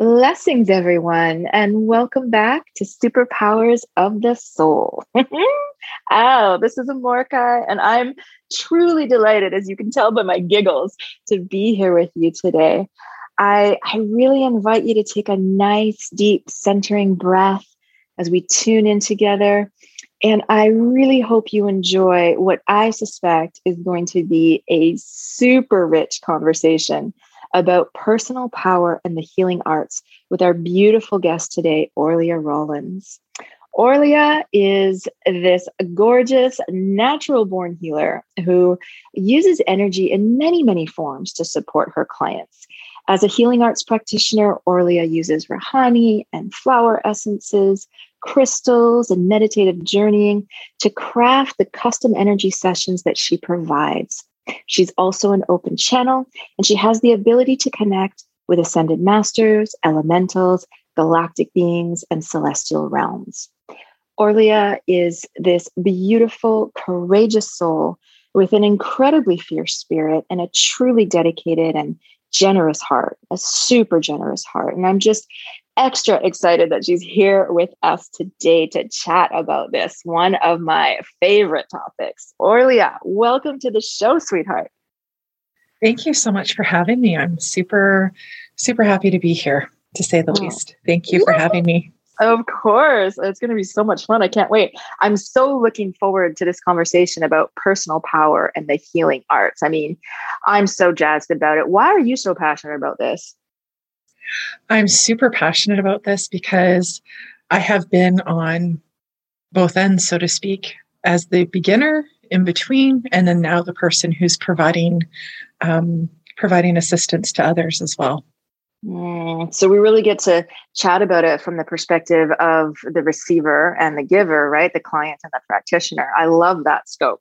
Blessings, everyone, and welcome back to Superpowers of the Soul. oh, this is Amorahki, and I'm truly delighted, as you can tell by my giggles, to be here with you today. I, I really invite you to take a nice, deep, centering breath as we tune in together. And I really hope you enjoy what I suspect is going to be a super rich conversation about personal power and the healing arts with our beautiful guest today, Orlea Rollins. Orlea is this gorgeous natural born healer who uses energy in many, many forms to support her clients. As a healing arts practitioner, Orlea uses Rahanni and flower essences, crystals, and meditative journeying to craft the custom energy sessions that she provides. She's also an open channel, and she has the ability to connect with ascended masters, elementals, galactic beings, and celestial realms. Orlea is this beautiful, courageous soul with an incredibly fierce spirit and a truly dedicated and generous heart, a super generous heart. And I'm just extra excited that she's here with us today to chat about this, one of my favorite topics. Orlea, welcome to the show, sweetheart. Thank you so much for having me. I'm super, super happy to be here, to say the oh. least. Thank you for having me. Of course. It's going to be so much fun. I can't wait. I'm so looking forward to this conversation about personal power and the healing arts. I mean, I'm so jazzed about it. Why are you so passionate about this? I'm super passionate about this because I have been on both ends, so to speak, as the beginner in between, and then now the person who's providing um, providing assistance to others as well. Mm, so we really get to chat about it from the perspective of the receiver and the giver, right? The client and the practitioner. I love that scope.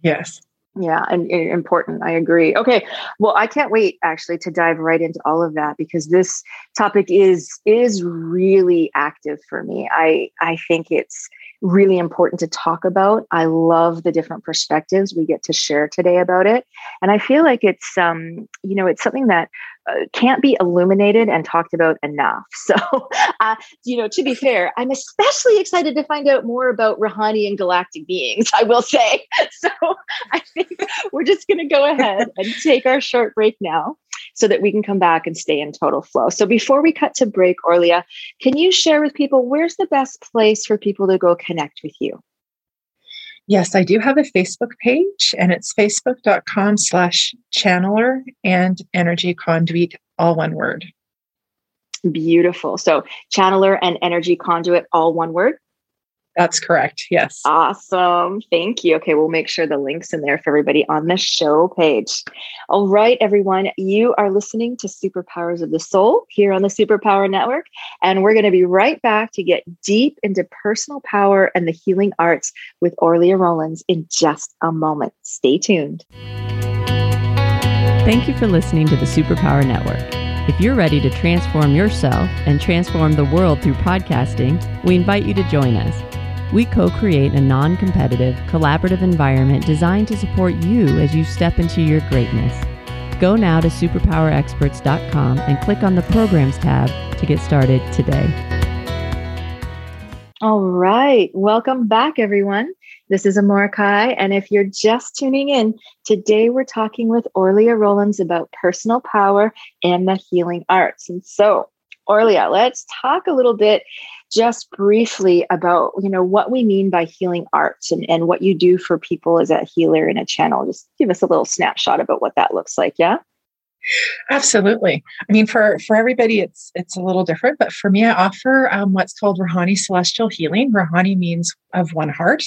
Yes. Yeah, and, and, important. I agree. Okay, well, I can't wait actually to dive right into all of that because this topic is is really active for me. I I think it's really important to talk about. I love the different perspectives we get to share today about it, and I feel like it's um you know it's something that can't be illuminated and talked about enough. So, uh, you know, to be fair, I'm especially excited to find out more about Rahanni and galactic beings, I will say. So, I think we're just going to go ahead and take our short break now so that we can come back and stay in total flow. So, before we cut to break, Orlea, can you share with people where's the best place for people to go connect with you? Yes, I do have a Facebook page and it's facebook.com slash channeler and energy conduit, all one word. Beautiful. So channeler and energy conduit, all one word. That's correct. Yes. Awesome. Thank you. Okay, we'll make sure the links in there for everybody on the show page. All right, everyone, you are listening to Superpowers of the Soul here on the Superpower Network. And we're going to be right back to get deep into personal power and the healing arts with Orlea Rollins in just a moment. Stay tuned. Thank you for listening to the Superpower Network. If you're ready to transform yourself and transform the world through podcasting, we invite you to join us. We co create a non competitive, collaborative environment designed to support you as you step into your greatness. Go now to superpowerexperts.com and click on the Programs tab to get started today. All right. Welcome back, everyone. This is Amorahki. And if you're just tuning in, today we're talking with Orlea Rollins about personal power and the healing arts. And so, Orlea, let's talk a little bit just briefly about you know what we mean by healing arts and, and what you do for people as a healer and a channel. Just give us a little snapshot about what that looks like yeah Absolutely. I mean, for for everybody, it's it's a little different. But for me, I offer um, what's called Rahanni Celestial Healing. Rahanni means of one heart,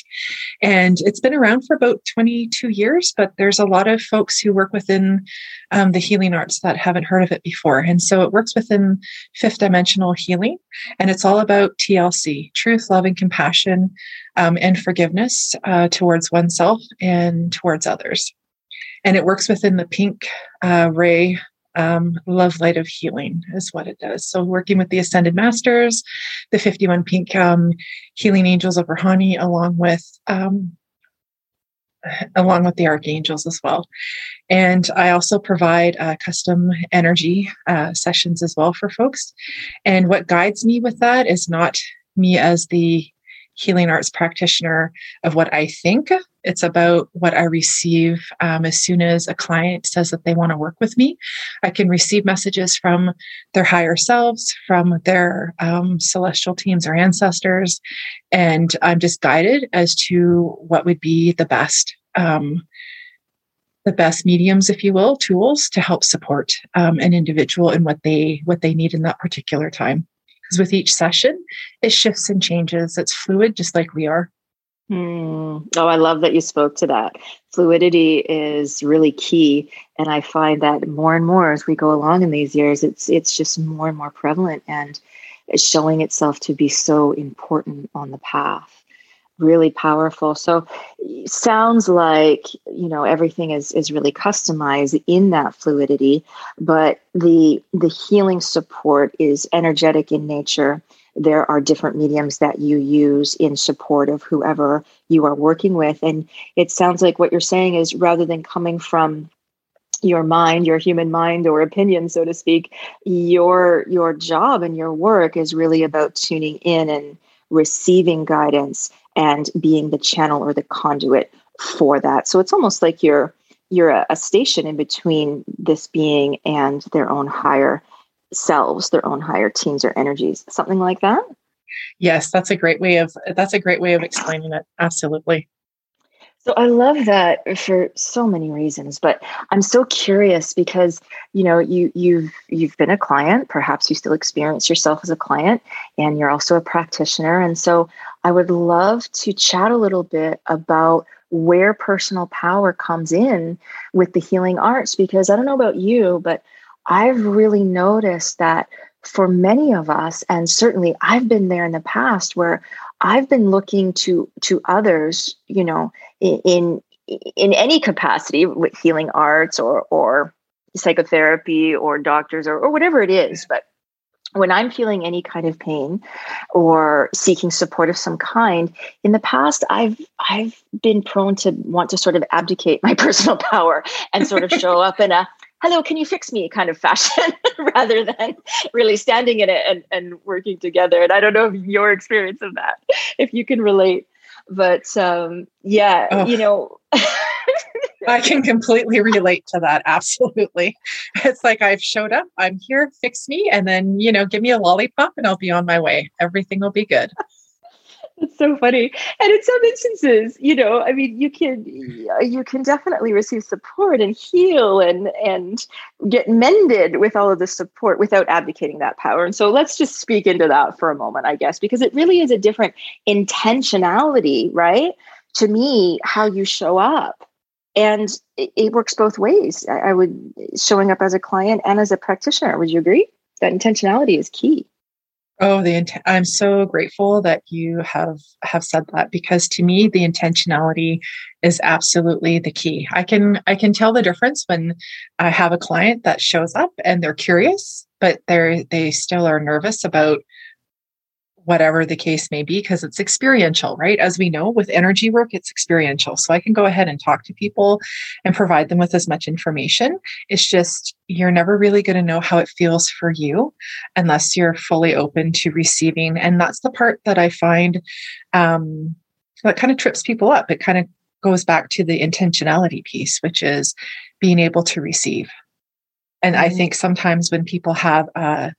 and it's been around for about 22 years. But there's a lot of folks who work within um, the healing arts that haven't heard of it before, and so it works within fifth dimensional healing, and it's all about TLC: truth, love, and compassion, um, and forgiveness uh, towards oneself and towards others and it works within the pink uh, ray um, love light of healing is what it does. So working with the ascended masters, the 51 pink um, healing angels of Rahanni, along with um, along with the archangels as well. And I also provide uh, custom energy uh, sessions as well for folks. And what guides me with that is not me as the healing arts practitioner of what I think. It's about what I receive um, as soon as a client says that they want to work with me. I can receive messages from their higher selves, from their um, celestial teams or ancestors, and I'm just guided as to what would be the best. Um, the best mediums if you will tools to help support um, an individual in what they what they need in that particular time because with each session, it shifts and changes. It's fluid, just like we are. Mm. Oh, I love that you spoke to that. Fluidity is really key, and I find that more and more as we go along in these years, it's it's just more and more prevalent and it's showing itself to be so important on the path really powerful. So sounds like you know everything is is really customized in that fluidity but the the healing support is energetic in nature. There are different mediums that you use in support of whoever you are working with. And it sounds like what you're saying is rather than coming from your mind your human mind or opinion so to speak your your job and your work is really about tuning in and receiving guidance and being the channel or the conduit for that. So it's almost like you're you're a, a station in between this being and their own higher selves, their own higher teams or energies, something like that. Yes, that's a great way of that's a great way of explaining it. Absolutely. So I love that for so many reasons, but I'm so curious because you know you you've you've been a client, perhaps you still experience yourself as a client, and you're also a practitioner. And so I would love to chat a little bit about where personal power comes in with the healing arts because I don't know about you, but I've really noticed that for many of us, and certainly I've been there in the past where I've been looking to to others, you know, in in any capacity with healing arts or or psychotherapy or doctors or, or whatever it is but when i'm feeling any kind of pain or seeking support of some kind in the past i've i've been prone to want to sort of abdicate my personal power and sort of show up in a hello can you fix me? kind of fashion rather than really standing in it and, and working together. And i don't know your experience of that if you can relate but um, yeah, oh. you know. I can completely relate to that. Absolutely. It's like I've showed up, I'm here, fix me, and then, you know, give me a lollipop and I'll be on my way. Everything will be good. It's so funny. And in some instances, you know, I mean, you can you can definitely receive support and heal and and get mended with all of the support without abdicating that power. And so let's just speak into that for a moment, I guess, because it really is a different intentionality, right? To me, how you show up. And it, works both ways. I would showing up as a client and as a practitioner. Would you agree? That intentionality is key. Oh, the int- I'm so grateful that you have have said that because to me the intentionality is absolutely the key. I can I can tell the difference when I have a client that shows up and they're curious, but they're they still are nervous about whatever the case may be, because it's experiential, right? As we know, with energy work, it's experiential. So I can go ahead and talk to people and provide them with as much information. It's just you're never really going to know how it feels for you unless you're fully open to receiving. And that's the part that I find um, that kind of trips people up. It kind of goes back to the intentionality piece, which is being able to receive. And I mm-hmm. think sometimes when people have a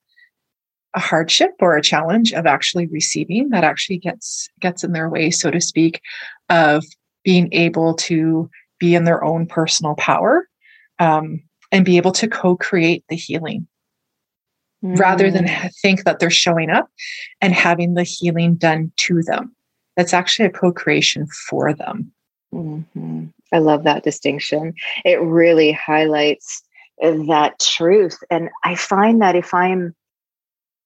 a hardship or a challenge of actually receiving that actually gets gets in their way so to speak of being able to be in their own personal power um, and be able to co-create the healing mm. rather than mm. think that they're showing up and having the healing done to them that's actually a co-creation for them mm-hmm. i love that distinction it really highlights that truth and i find that if i'm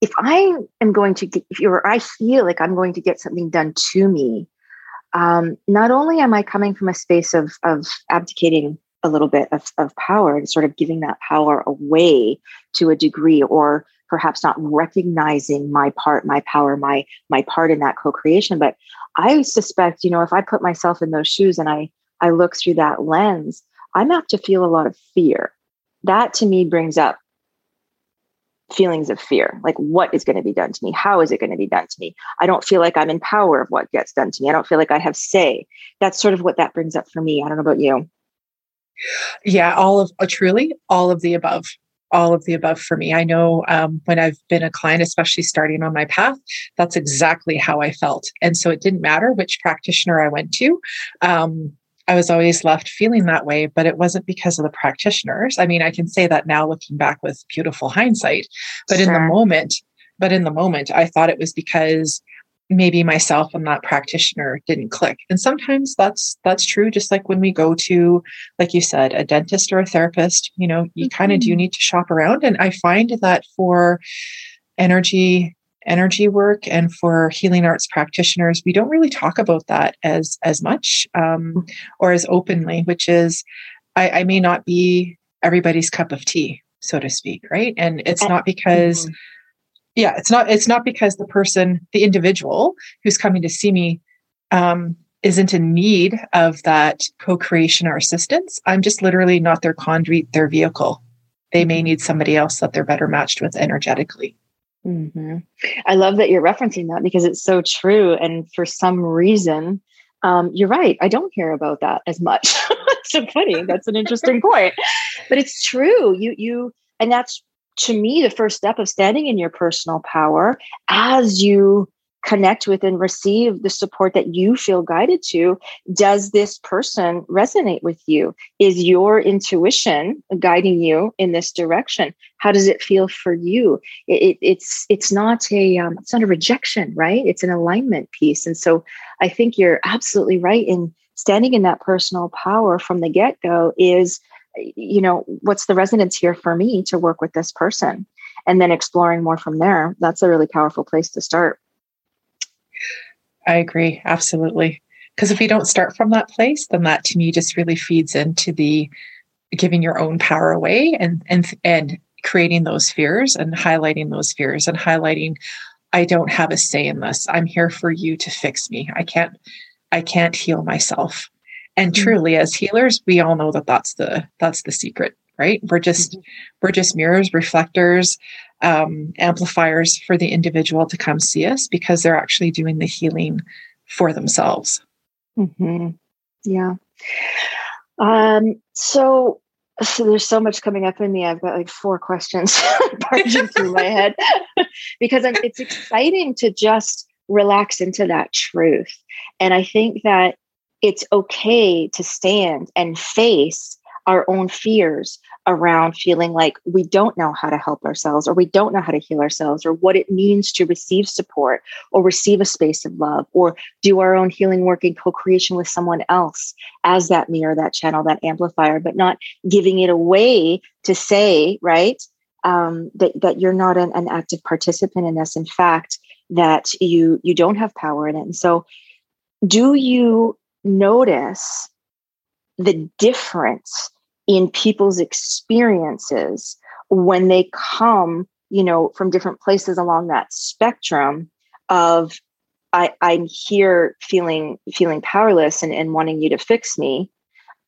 if I am going to get, if you're, I feel like I'm going to get something done to me, um, not only am I coming from a space of, of abdicating a little bit of, of power and sort of giving that power away to a degree, or perhaps not recognizing my part, my power, my my part in that co-creation. But I suspect, you know, if I put myself in those shoes and I I look through that lens, I'm apt to feel a lot of fear. That to me brings up feelings of fear. Like what is going to be done to me? How is it going to be done to me? I don't feel like i'm in power of what gets done to me. I don't feel like i have say. That's sort of what that brings up for me. I don't know about you. Yeah all of uh, truly all of the above. All of the above for me. I know um, when i've been a client especially starting on my path that's exactly how i felt. And so it didn't matter which practitioner i went to. Um, I was always left feeling that way, but it wasn't because of the practitioners. I mean, I can say that now looking back with beautiful hindsight, but sure. in the moment, but in the moment, I thought it was because maybe myself and that practitioner didn't click. And sometimes that's that's true just like when we go to like you said a dentist or a therapist, you know, you mm-hmm. kind of do need to shop around and I find that for energy energy work and for healing arts practitioners we don't really talk about that as as much um, or as openly which is I, I, may not be everybody's cup of tea so to speak right? And it's not because mm-hmm. yeah it's not it's not because the person the individual who's coming to see me um, isn't in need of that co-creation or assistance. I'm just literally not their conduit their vehicle. They may mm-hmm. need somebody else that they're better matched with energetically Mm-hmm. I love that you're referencing that because it's so true. And for some reason, um, you're right. I don't hear about that as much. so funny. That's an interesting point. But it's true. You you and that's to me the first step of standing in your personal power as you connect with and receive the support that you feel guided to does this person resonate with you? Is your intuition guiding you in this direction? How does it feel for you? It, it, it's it's not a um, it's not a rejection right? It's an alignment piece. And so i think you're absolutely right in standing in that personal power from the get-go is you know what's the resonance here for me to work with this person? And then exploring more from there. That's a really powerful place to start I agree. Absolutely. Because if you don't start from that place, then that to me just really feeds into the giving your own power away and and and creating those fears and highlighting those fears and highlighting I don't have a say in this. I'm here for you to fix me. I can't I can't heal myself. And mm-hmm. truly as healers, we all know that that's the that's the secret, right? We're just mm-hmm. we're just mirrors, reflectors, um, amplifiers for the individual to come see us because they're actually doing the healing for themselves. Mm-hmm. Yeah. Um, so, so there's so much coming up in me. I've got like four questions barging through my head because it's exciting to just relax into that truth. And I think that it's okay to stand and face our own fears around feeling like we don't know how to help ourselves or we don't know how to heal ourselves or what it means to receive support or receive a space of love or do our own healing work in co-creation with someone else as that mirror that channel that amplifier but not giving it away to say right um, that, that you're not an, an active participant in this. In fact that you you don't have power in it. And so do you notice the difference in people's experiences when they come you know from different places along that spectrum of I, i'm here feeling feeling powerless and, and wanting you to fix me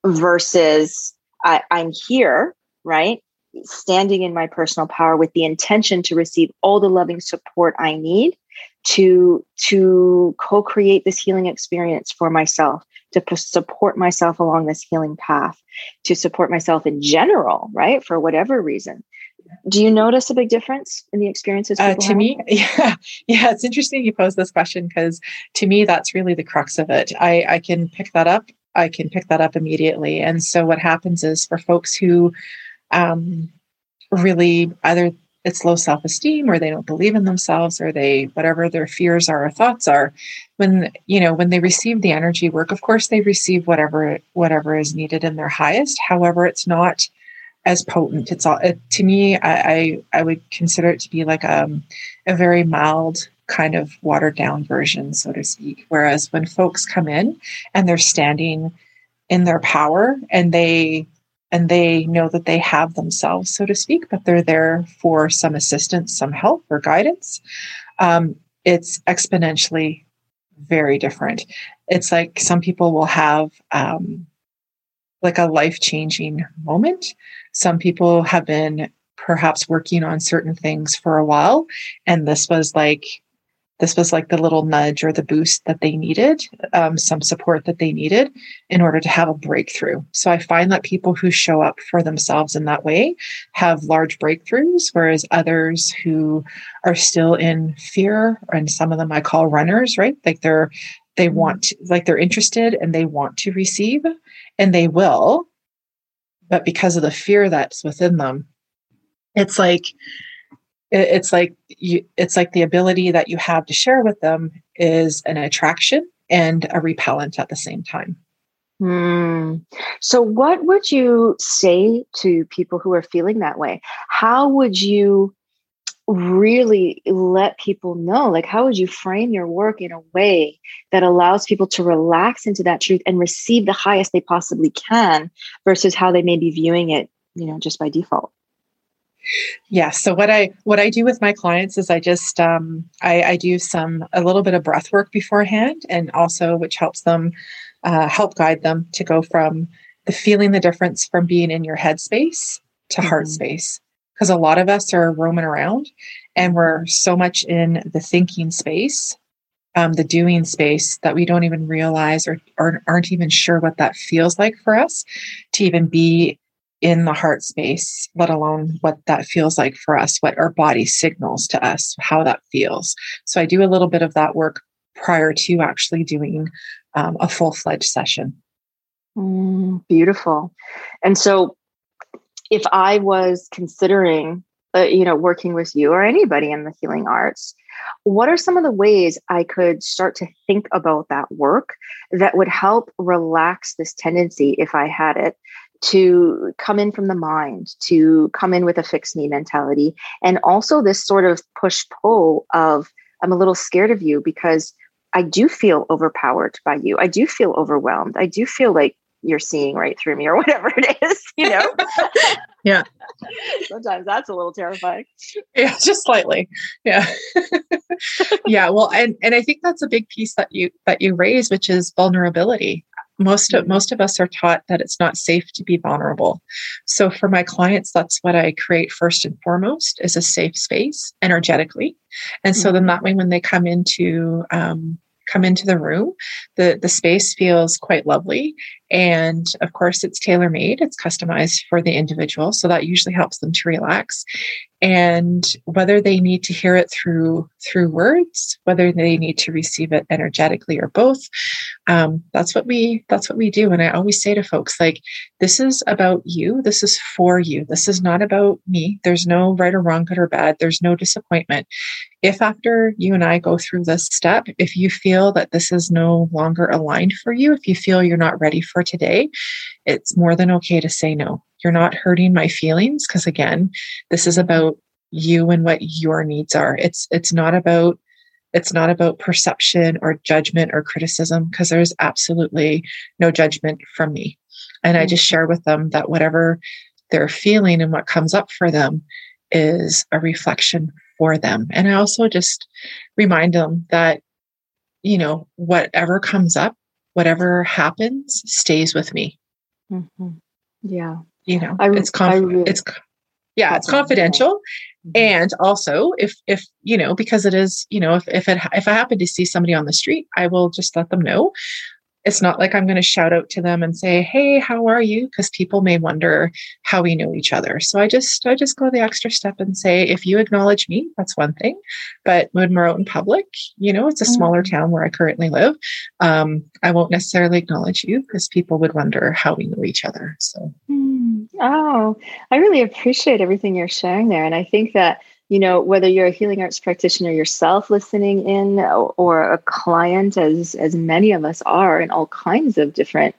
versus I, i'm here right standing in my personal power with the intention to receive all the loving support i need to to co-create this healing experience for myself to p- support myself along this healing path to support myself in general right for whatever reason. Do you notice a big difference in the experiences uh, to have? me yeah yeah it's interesting you pose this question because to me that's really the crux of it. I i can pick that up i can pick that up immediately. And so what happens is for folks who um, really either it's low self-esteem or they don't believe in themselves or they whatever their fears are or thoughts are when you know when they receive the energy work of course they receive whatever whatever is needed in their highest. However it's not as potent. It's all it, to me I, I, I would consider it to be like um, a very mild kind of watered down version so to speak. Whereas when folks come in and they're standing in their power and they and they know that they have themselves, so to speak, but they're there for some assistance, some help or guidance. Um, it's exponentially very different. It's like some people will have um, like a life changing moment. Some people have been perhaps working on certain things for a while, and this was like this was like the little nudge or the boost that they needed, um, some support that they needed in order to have a breakthrough. So I find that people who show up for themselves in that way have large breakthroughs, whereas others who are still in fear, and some of them I call runners, right? Like they're, they want, like they're interested and they want to receive and they will. But because of the fear that's within them, it's like, it's like you, it's like the ability that you have to share with them is an attraction and a repellent at the same time. Hmm. So, what would you say to people who are feeling that way? How would you really let people know? Like, how would you frame your work in a way that allows people to relax into that truth and receive the highest they possibly can versus how they may be viewing it, you know, just by default? Yeah. So what I what I do with my clients is I just um, I, I do some a little bit of breath work beforehand, and also which helps them uh, help guide them to go from the feeling the difference from being in your head space to mm-hmm. heart space. Because a lot of us are roaming around, and we're so much in the thinking space, um, the doing space that we don't even realize or, or aren't even sure what that feels like for us to even be in the heart space, let alone what that feels like for us, what our body signals to us, how that feels. So I do a little bit of that work prior to actually doing um, a full fledged session. Mm, beautiful. And so if I was considering, uh, you know, working with you or anybody in the healing arts, what are some of the ways I could start to think about that work that would help relax this tendency if I had it to come in from the mind, to come in with a fixed me mentality, and also this sort of push pull of, I'm a little scared of you because I do feel overpowered by you. I do feel overwhelmed. I do feel like you're seeing right through me or whatever it is, you know? yeah. Sometimes that's a little terrifying. Yeah, just slightly. Yeah. yeah. Well, and, and I think that's a big piece that you that you raise, which is vulnerability most of mm-hmm. most of us are taught that it's not safe to be vulnerable so for my clients that's what i create first and foremost is a safe space energetically and so then mm-hmm. that way when they come into um, come into the room the the space feels quite lovely. And of course it's tailor made it's customized for the individual so that usually helps them to relax. And whether they need to hear it through through words whether they need to receive it energetically or both um, that's what we that's what we do. And i always say to folks like this is about you. This is for you. This is not about me. There's no right or wrong good or bad. There's no disappointment if after you and I go through this step, if you feel that this is no longer aligned for you, if you feel you're not ready for today, it's more than okay to say no. You're not hurting my feelings because again, this is about you and what your needs are. It's it's not about it's not about perception or judgment or criticism because there's absolutely no judgment from me. And I just mm. share with them that whatever they're feeling and what comes up for them is a reflection for them. And I also just remind them that, you know, whatever comes up, whatever happens stays with me. Mm-hmm. Yeah. You know, I, it's, conf- really, it's, yeah, it's confidential. Mm-hmm. And also if, if, you know, because it is, you know, if, if it, if I happen to see somebody on the street, I will just let them know it's not like I'm going to shout out to them and say, "Hey, how are you?" because people may wonder how we know each other. So I just I just go the extra step and say, "If you acknowledge me, that's one thing." But when we're out in public, you know, it's a smaller mm. town where I currently live. Um, I won't necessarily acknowledge you because people would wonder how we know each other. So. Mm. Oh, I really appreciate everything you're sharing there. And I think that, you know, whether you're a healing arts practitioner yourself listening in or a client, as, as many of us are in all kinds of different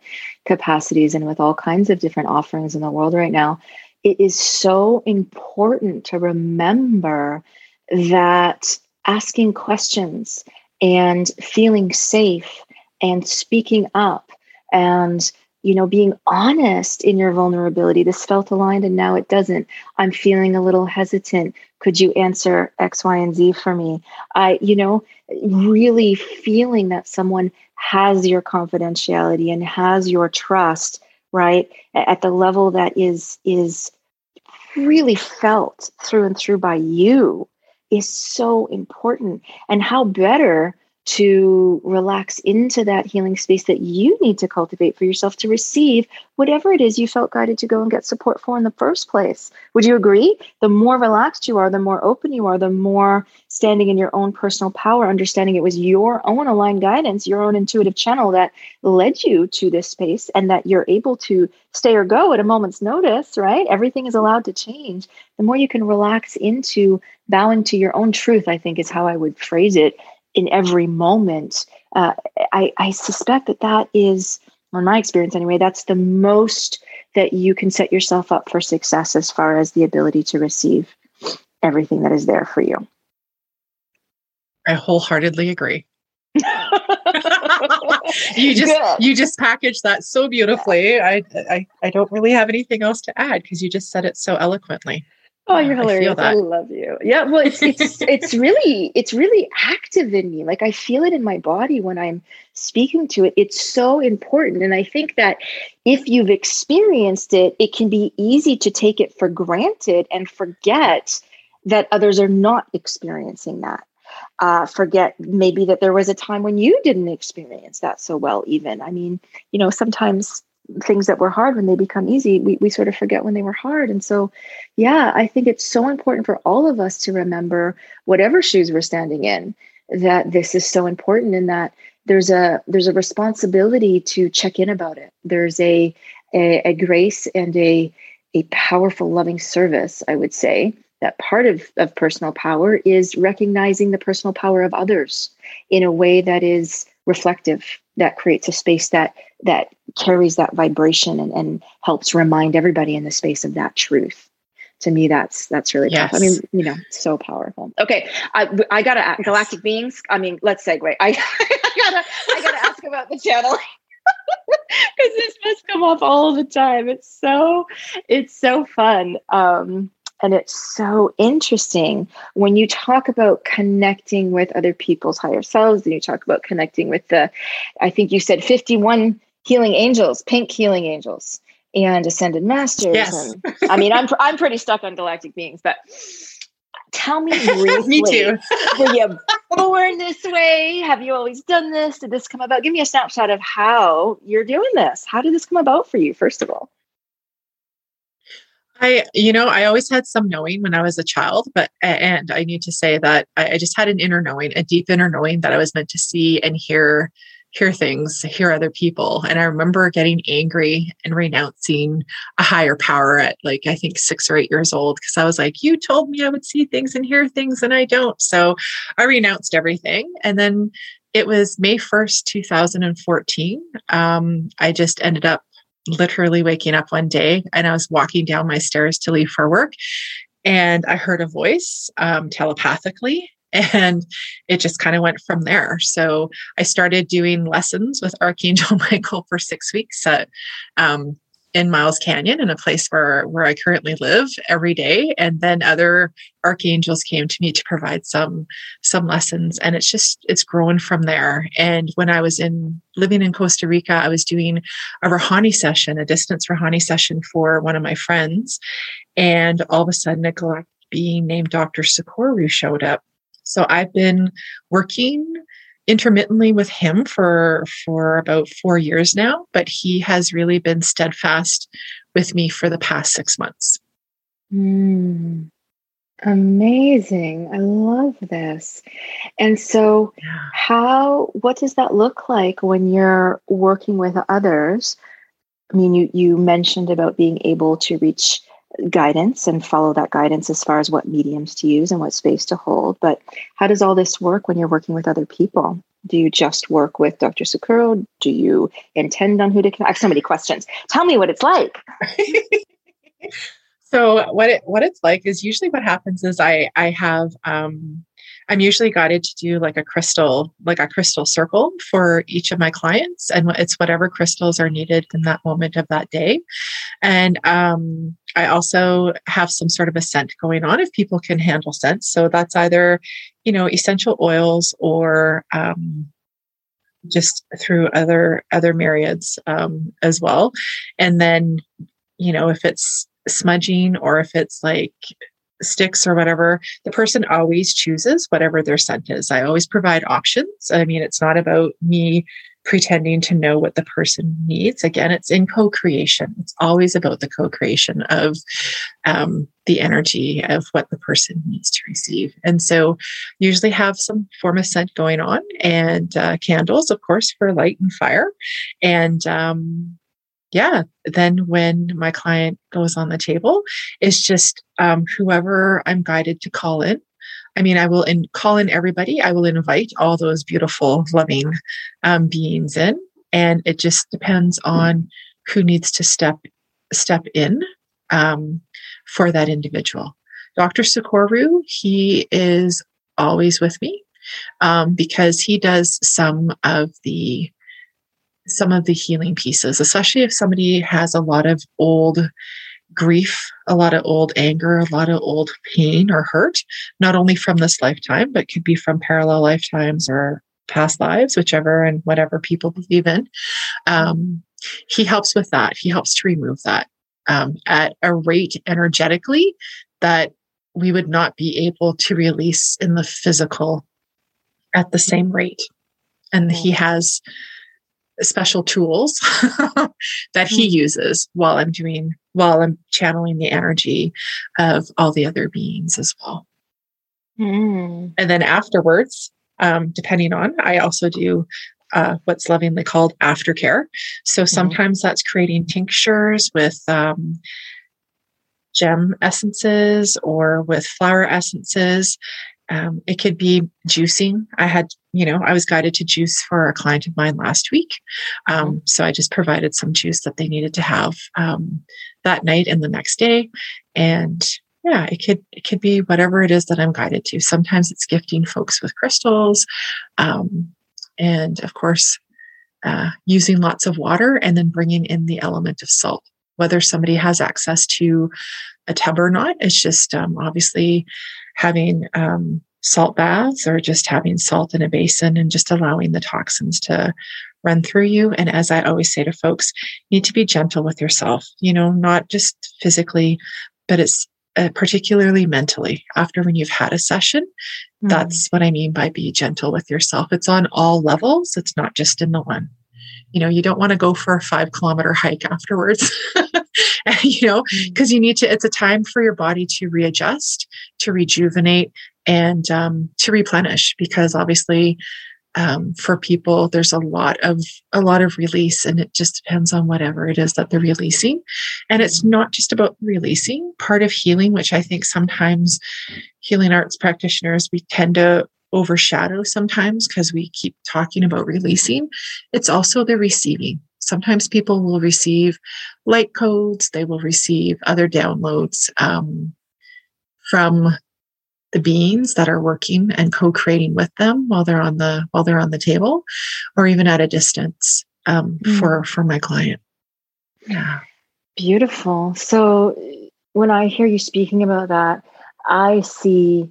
capacities and with all kinds of different offerings in the world right now, it is so important to remember that asking questions and feeling safe and speaking up and you know being honest in your vulnerability this felt aligned and now it doesn't. I'm feeling a little hesitant. Could you answer x y and z for me? I you know really feeling that someone has your confidentiality and has your trust right at the level that is is really felt through and through by you is so important. And how better to relax into that healing space that you need to cultivate for yourself to receive whatever it is you felt guided to go and get support for in the first place. Would you agree? The more relaxed you are, the more open you are, the more standing in your own personal power, understanding it was your own aligned guidance, your own intuitive channel that led you to this space, and that you're able to stay or go at a moment's notice, right? Everything is allowed to change. The more you can relax into bowing to your own truth, I think is how I would phrase it in every moment. Uh, I, I suspect that that is, in my experience anyway, that's the most that you can set yourself up for success as far as the ability to receive everything that is there for you. I wholeheartedly agree. you just Good. you just packaged that so beautifully. I, I I don't really have anything else to add because you just said it so eloquently. Oh, you're hilarious. I, I, love you. Yeah, well it's it's it's really it's really active in me. Like I feel it in my body when I'm speaking to it. It's so important and I think that if you've experienced it, it can be easy to take it for granted and forget that others are not experiencing that. Uh, forget maybe that there was a time when you didn't experience that so well even i mean you know sometimes things that were hard when they become easy we, we sort of forget when they were hard. And so yeah i think it's so important for all of us to remember whatever shoes we're standing in that this is so important and that there's a there's a responsibility to check in about it. There's a a, a grace and a a powerful loving service i would say that part of, of personal power is recognizing the personal power of others in a way that is reflective that creates a space that that carries that vibration and, and helps remind everybody in the space of that truth. To me that's that's really yes. tough i mean you know so powerful. Okay i i gotta yes. galactic beings i mean let's segue. I, I gotta i gotta ask about the channel because this must come up all the time. It's so it's so fun. Um and it's so interesting when you talk about connecting with other people's higher selves and you talk about connecting with the, I think you said 51 healing angels, pink healing angels and ascended masters. Yes. And, I mean, I'm, I'm pretty stuck on galactic beings, but tell me briefly. me too. were you born this way? Have you always done this? Did this come about? Give me a snapshot of how you're doing this. How did this come about for you, first of all? I, you know, I always had some knowing when I was a child, but, and I need to say that I, I, just had an inner knowing, a deep inner knowing that I was meant to see and hear, hear things, hear other people. And I remember getting angry and renouncing a higher power at like, I think six or eight years old, because I was like, you told me I would see things and hear things and I don't. So I renounced everything. And then it was May 1st, 2014. Um, I just ended up literally waking up one day and I was walking down my stairs to leave for work and I heard a voice um, telepathically and it just kind of went from there. So I started doing lessons with Archangel Michael for six weeks at um, in Miles Canyon, in a place where where I currently live every day, and then other archangels came to me to provide some some lessons, and it's just it's grown from there. And when I was in living in Costa Rica, I was doing a Rahanni session, a distance Rahanni session for one of my friends, and all of a sudden, a being named Dr. Socorro showed up. So I've been working intermittently with him for for about four years now but he has really been steadfast with me for the past six months. Mm, amazing. I love this. And so yeah. how what does that look like when you're working with others? I mean, you you mentioned about being able to reach guidance and follow that guidance as far as what mediums to use and what space to hold. But how does all this work when you're working with other people? Do you just work with Dr. Sakuro? Do you intend on who to? I have so many questions. Tell me what it's like. so what it what it's like is usually what happens is I I have um, I'm usually guided to do like a crystal, like a crystal circle for each of my clients. And it's whatever crystals are needed in that moment of that day. And um, I also have some sort of a scent going on if people can handle scents. So that's either, you know, essential oils or um, just through other other myriads um, as well. And then, you know, if it's smudging or if it's like sticks or whatever, the person always chooses whatever their scent is. I always provide options. I mean, it's not about me pretending to know what the person needs. Again, it's in co creation. It's always about the co creation of um, the energy of what the person needs to receive. And so, usually have some form of scent going on and uh, candles, of course, for light and fire. And um, yeah, then when my client goes on the table, it's just um, whoever I'm guided to call in. I mean, I will in, call in everybody. I will invite all those beautiful, loving um, beings in, and it just depends on who needs to step step in um, for that individual. Dr. Sakoru, he is always with me um, because he does some of the some of the healing pieces, especially if somebody has a lot of old grief, a lot of old anger, a lot of old pain or hurt, not only from this lifetime, but could be from parallel lifetimes or past lives, whichever and whatever people believe in. Um, he helps with that. He helps to remove that um, at a rate energetically that we would not be able to release in the physical at the same rate. And he has special tools that he hmm. uses while I'm doing, while I'm channeling the energy of all the other beings as well. Mm. And then afterwards, um, depending on, I also do uh, what's lovingly called aftercare. So hmm. sometimes mm. that's creating tinctures with um, gem essences or with flower essences. Um, it could be juicing. I had, you know, I was guided to juice for a client of mine last week. Um, so I just provided some juice that they needed to have um, that night and the next day. And yeah, it could it could be whatever it is that I'm guided to. Sometimes it's gifting folks with crystals, um, and of course, uh, using lots of water and then bringing in the element of salt. Whether somebody has access to a tub or not, it's just um, obviously having um, salt baths or just having salt in a basin and just allowing the toxins to run through you. And as I always say to folks, you need to be gentle with yourself, you know, not just physically, but it's uh, particularly mentally after when you've had a session. Mm-hmm. That's what I mean by be gentle with yourself. It's on all levels, it's not just in the one. You know, you don't want to go for a five kilometer hike afterwards. you know, because mm. you need to, it's a time for your body to readjust, to rejuvenate, and um, to replenish because obviously um, for people there's a lot of a lot of release and it just depends on whatever it is that they're releasing and it's mm. not just about releasing part of healing which i think sometimes healing arts practitioners we tend to overshadow sometimes because we keep talking about releasing it's also the receiving sometimes people will receive light codes, they will receive other downloads um, from the beings that are working and co-creating with them while they're on the while they're on the table, or even at a distance um, mm. for for my client. Yeah, beautiful. So when I hear you speaking about that, I see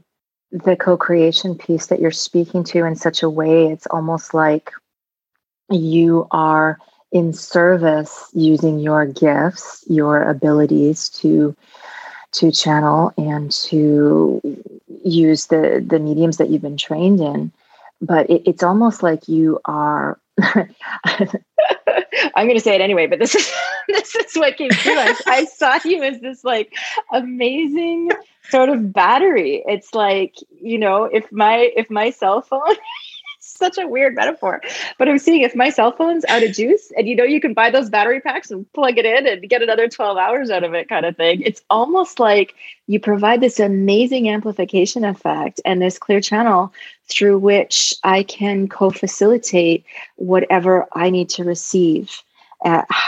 the co-creation piece that you're speaking to in such a way it's almost like you are in service using your gifts, your abilities to to channel and to use the the mediums that you've been trained in. But it, it's almost like you are. I'm going to say it anyway, but this is this is what came through. I, I saw you as this like amazing sort of battery. It's like you know, if my if my cell phone such a weird metaphor. But I'm seeing if my cell phone's out of juice and you know you can buy those battery packs and plug it in and get another 12 hours out of it kind of thing. It's almost like you provide this amazing amplification effect and this clear channel through which I can co-facilitate whatever I need to receive.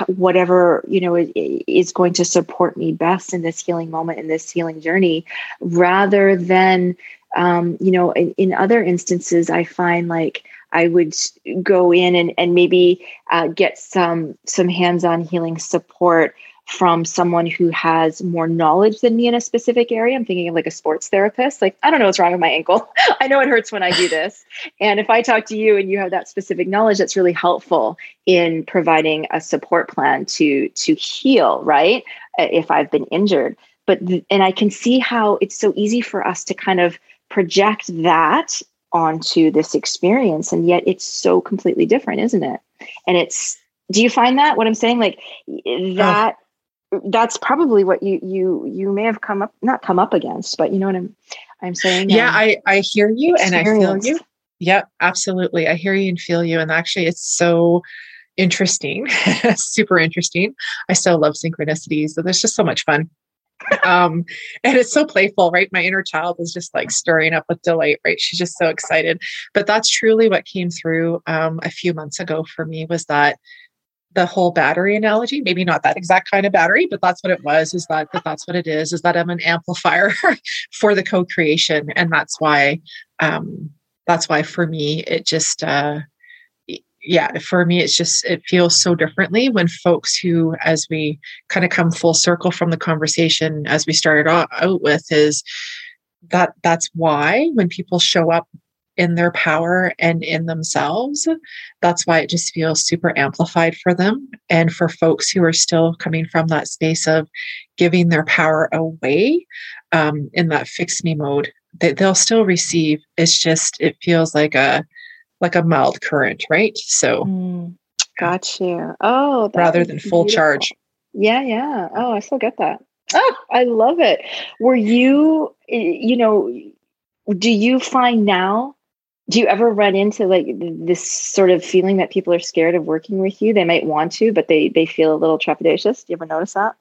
Whatever you know is going to support me best in this healing moment in this healing journey rather than um, you know, in, in, other instances, I find like I would go in and, and maybe uh, get some some hands-on healing support from someone who has more knowledge than me in a specific area. I'm thinking of like a sports therapist. Like, I don't know what's wrong with my ankle. I know it hurts when I do this. And if I talk to you and you have that specific knowledge, that's really helpful in providing a support plan to to heal, right? Uh, if I've been injured. But and I can see how it's so easy for us to kind of project that onto this experience and yet it's so completely different isn't it and it's do you find that what i'm saying like oh. that oh. That's probably what you you you may have come up not come up against but you know what i'm i'm saying? Yeah um, i i hear you and i feel you. yep absolutely. I hear you and feel you. And actually it's so interesting super interesting. I still love synchronicities so there's just so much fun. Um, and it's so playful, right? My inner child is just like stirring up with delight, right? She's just so excited. But that's truly what came through um, a few months ago for me was that the whole battery analogy maybe not that exact kind of battery but that's what it was is that, that that's what it is is that i'm an amplifier for the co-creation. And that's why um that's why for me it just uh yeah, for me, it's just, it feels so differently when folks who, as we kind of come full circle from the conversation as we started out with, is that that's why when people show up in their power and in themselves, that's why it just feels super amplified for them. And for folks who are still coming from that space of giving their power away um, in that fix me mode, they, they'll still receive. It's just, it feels like a, like a mild current, right? So, mm, got you. Oh, rather than full beautiful. charge. Yeah, yeah. Oh, I still get that. Oh, I love it. Were you, you know, do you find now? Do you ever run into like this sort of feeling that people are scared of working with you? They might want to, but they they feel a little trepidatious. Do you ever notice that?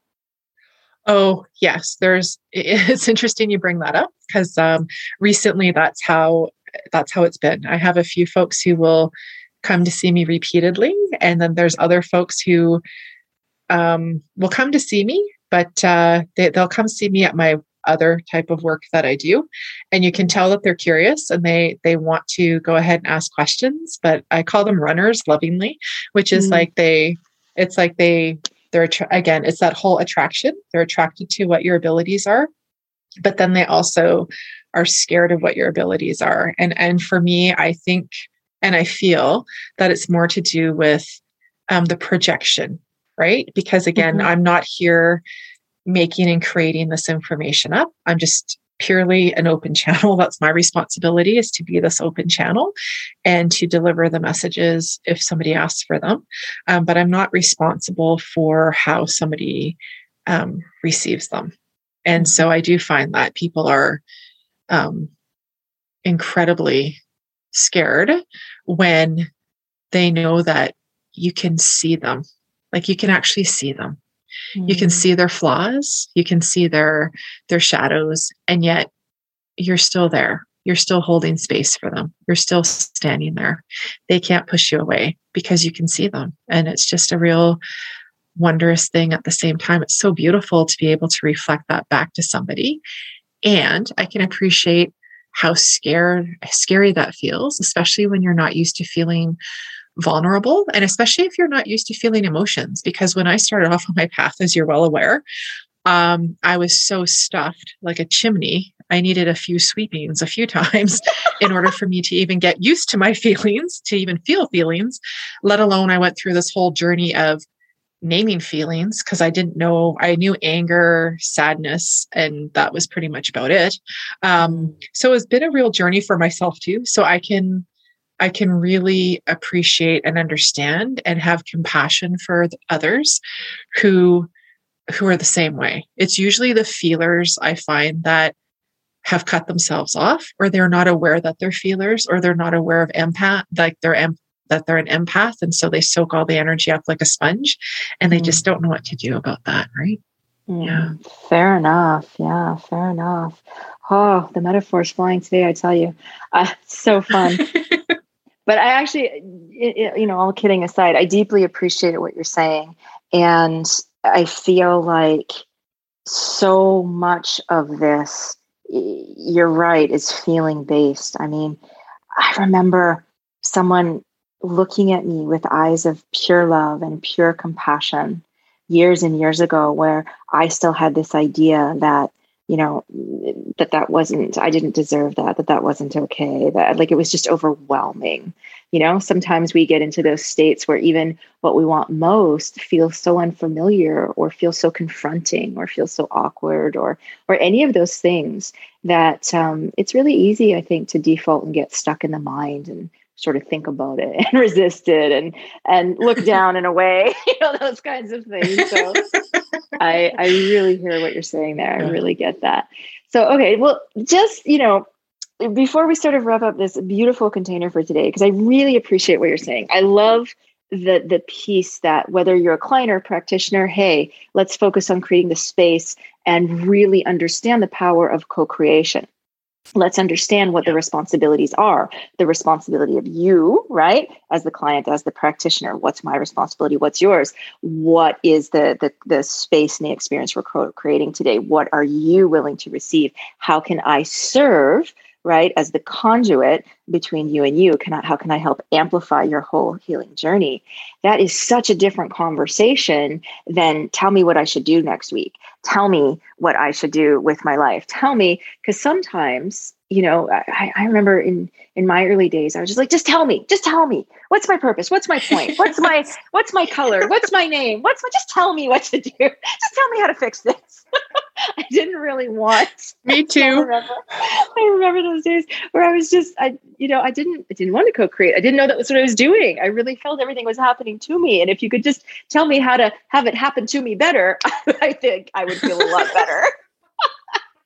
Oh, yes. There's, it's interesting you bring that up because um, recently that's how that's how it's been. I have a few folks who will come to see me repeatedly, and then there's other folks who um, will come to see me, but uh, they, they'll come see me at my other type of work that I do, and you can tell that they're curious and they they want to go ahead and ask questions. But I call them runners lovingly, which is mm. like they it's like they they're again it's that whole attraction they're attracted to what your abilities are but then they also are scared of what your abilities are. And and for me, I think and I feel that it's more to do with um, the projection, right? Because again, mm-hmm. I'm not here making and creating this information up. I'm just purely an open channel. That's my responsibility is to be this open channel and to deliver the messages if somebody asks for them. Um, but I'm not responsible for how somebody um, receives them. And so I do find that people are um, incredibly scared when they know that you can see them like you can actually see them mm. you can mm. see their flaws you can see their their shadows and yet you're still there you're still holding space for them you're still standing there they can't push you away because you can see them and it's just a real wondrous thing at the same time it's so beautiful to be able to reflect that back to somebody and I can appreciate how scared scary that feels, especially when you're not used to feeling vulnerable and especially if you're not used to feeling emotions because when I started off on my path as you're well aware, um, I was so stuffed like a chimney. I needed a few sweepings a few times in order for me to even get used to my feelings, to even feel feelings, let alone I went through this whole journey of naming feelings because I didn't know, I knew anger, sadness, and that was pretty much about it. Um, so it's been a real journey for myself too. So I can, I can really appreciate and understand and have compassion for others who, who are the same way. It's usually the feelers I find that have cut themselves off or they're not aware that they're feelers or they're not aware of empath like they're em- that they're an empath and so they soak all the energy up like a sponge and they mm. just don't know what to do about that right mm. yeah fair enough yeah fair enough oh the metaphors flying today i tell you uh, so fun but i actually you know all kidding aside i deeply appreciate what you're saying. And i feel like so much of this you're right is feeling based. I mean i remember someone looking at me with eyes of pure love and pure compassion years and years ago where i still had this idea that you know that that wasn't i didn't deserve that that that wasn't okay that like it was just overwhelming. You know sometimes we get into those states where even what we want most feels so unfamiliar or feels so confronting or feels so awkward or or any of those things that um, it's really easy i think to default and get stuck in the mind and sort of think about it and resist it and and look down in a way you know those kinds of things. So i i really hear what you're saying there. I really get that. So okay well just you know before we sort of wrap up this beautiful container for today because i really appreciate what you're saying. I love the the piece that whether you're a client or a practitioner hey let's focus on creating the space and really understand the power of co-creation let's understand what the responsibilities are. The responsibility of you right as the client as the practitioner. What's my responsibility? What's yours? What is the the, the space and the experience we're creating today? What are you willing to receive? How can i serve right? As the conduit between you and you can I, how can i help amplify your whole healing journey? That is such a different conversation than tell me what i should do next week. Tell me what i should do with my life. Tell me because sometimes you know I, I remember in in my early days i was just like just tell me just tell me what's my purpose what's my point what's my what's my color what's my name what's my just tell me what to do just tell me how to fix this I didn't really want. Me too. I remember, I remember those days where I was just, I, you know, I didn't, I didn't want to co-create. I didn't know that was what I was doing. I really felt everything was happening to me. And if you could just tell me how to have it happen to me better, I think I would feel a lot better.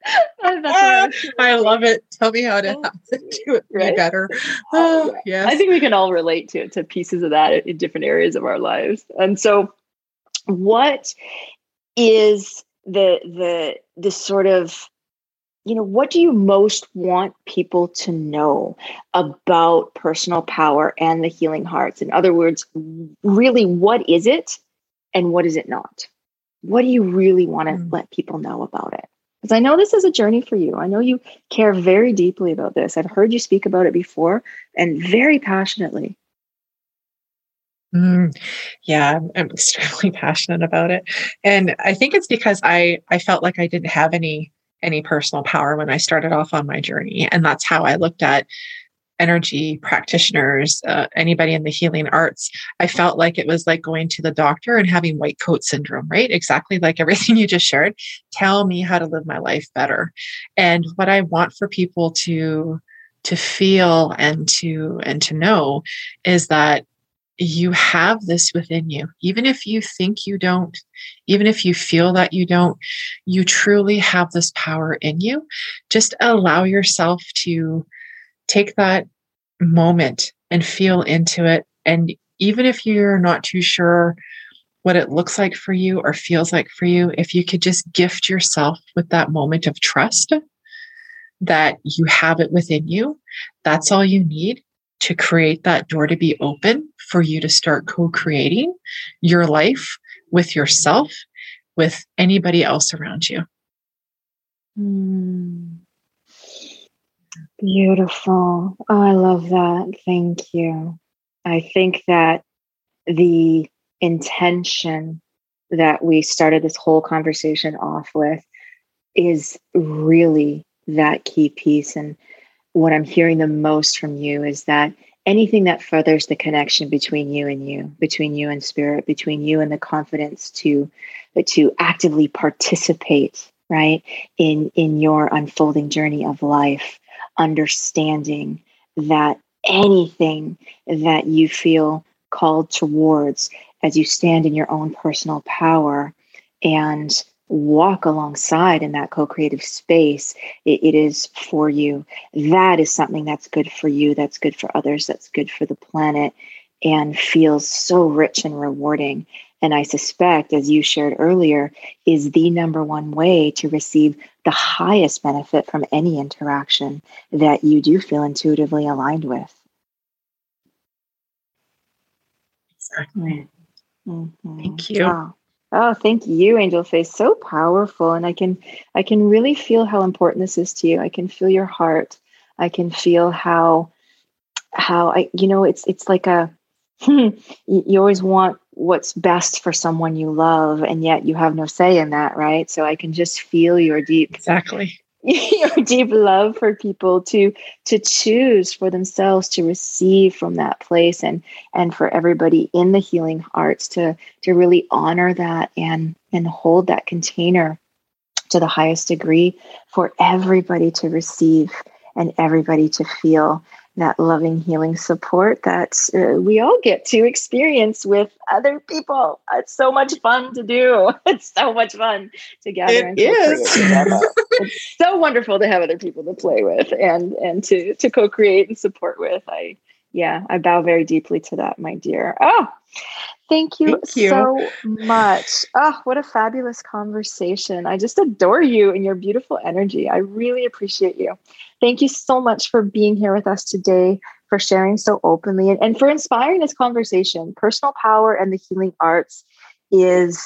I, I love it. Tell me how to oh, do it right? better. Oh, yes. I think we can all relate to to pieces of that in different areas of our lives. And so, what is the the the sort of you know what do you most want people to know about personal power and the healing arts in other words really what is it and what is it not what do you really want to mm. let people know about it because i know this is a journey for you. I know you care very deeply about this. I've heard you speak about it before and very passionately. Mm, yeah, I'm, I'm extremely passionate about it, and I think it's because I I felt like I didn't have any any personal power when I started off on my journey, and that's how I looked at energy practitioners, uh, anybody in the healing arts. I felt like it was like going to the doctor and having white coat syndrome, right? Exactly like everything you just shared. Tell me how to live my life better, and what I want for people to to feel and to and to know is that you have this within you. Even if you think you don't, even if you feel that you don't, you truly have this power in you. Just allow yourself to take that moment and feel into it. And even if you're not too sure what it looks like for you or feels like for you, if you could just gift yourself with that moment of trust that you have it within you, that's all you need to create that door to be open for you to start co creating your life with yourself, with anybody else around you. Mm. Beautiful. Oh, I love that. Thank you. I think that the intention that we started this whole conversation off with is really that key piece. And what I'm hearing the most from you is that anything that furthers the connection between you and you, between you and spirit, between you and the confidence to to actively participate, right, in in your unfolding journey of life, understanding that anything that you feel called towards as you stand in your own personal power and walk alongside in that co-creative space it, it is for you. That is something that's good for you that's good for others that's good for the planet and feels so rich and rewarding and I suspect, as you shared earlier, is the number one way to receive the highest benefit from any interaction that you do feel intuitively aligned with. Exactly. Mm-hmm. Thank you. Wow. Oh, thank you, Angel Face. So powerful. And I can I can really feel how important this is to you. I can feel your heart. I can feel how how I you know it's it's like a you always want what's best for someone you love and yet you have no say in that right? So i can just feel your deep exactly. your deep love for people to to choose for themselves to receive from that place and and for everybody in the healing arts to to really honor that and and hold that container to the highest degree for everybody to receive and everybody to feel that loving healing support that uh, we all get to experience with other people. It's so much fun to do. It's so much fun to gather it and is. it's so wonderful to have other people to play with and and to to co-create and support with. I yeah i bow very deeply to that my dear oh Thank you, Thank you, so much. Oh, what a fabulous conversation. I just adore you and your beautiful energy. I really appreciate you. Thank you so much for being here with us today, for sharing so openly, and, and for inspiring this conversation. Personal power and the healing arts is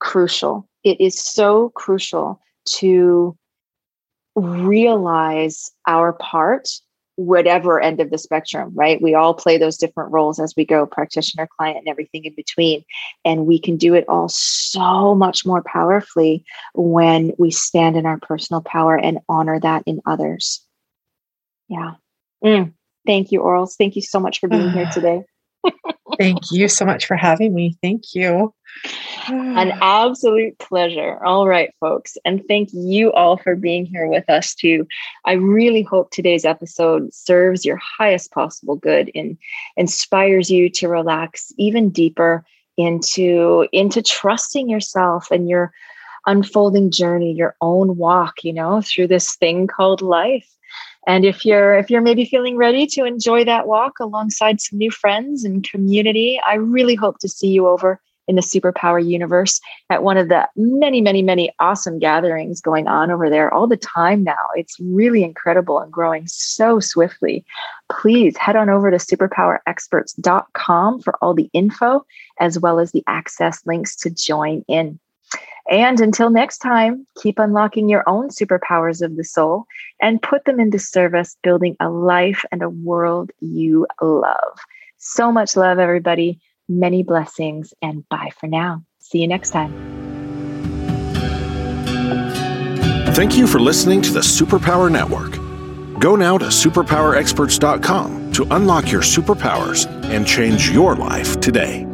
crucial. It is so crucial to realize our part whatever end of the spectrum, right? We all play those different roles as we go, practitioner, client, and everything in between. And we can do it all so much more powerfully when we stand in our personal power and honor that in others. Yeah. Mm. Thank you, Orlea. Thank you so much for being here today. Thank you so much for having me. Thank you. An absolute pleasure. All right, folks. And thank you all for being here with us too. I really hope today's episode serves your highest possible good and inspires you to relax even deeper into into trusting yourself and your unfolding journey, your own walk, you know, through this thing called life. And if you're if you're maybe feeling ready to enjoy that walk alongside some new friends and community, I really hope to see you over in the superpower universe at one of the many, many, many awesome gatherings going on over there all the time now. It's really incredible and growing so swiftly. Please head on over to superpowerexperts.com for all the info as well as the access links to join in. And until next time, keep unlocking your own superpowers of the soul and put them into service, building a life and a world you love. So much love, everybody. Many blessings, and bye for now. See you next time. Thank you for listening to the Superpower Network. Go now to superpowerexperts.com to unlock your superpowers and change your life today.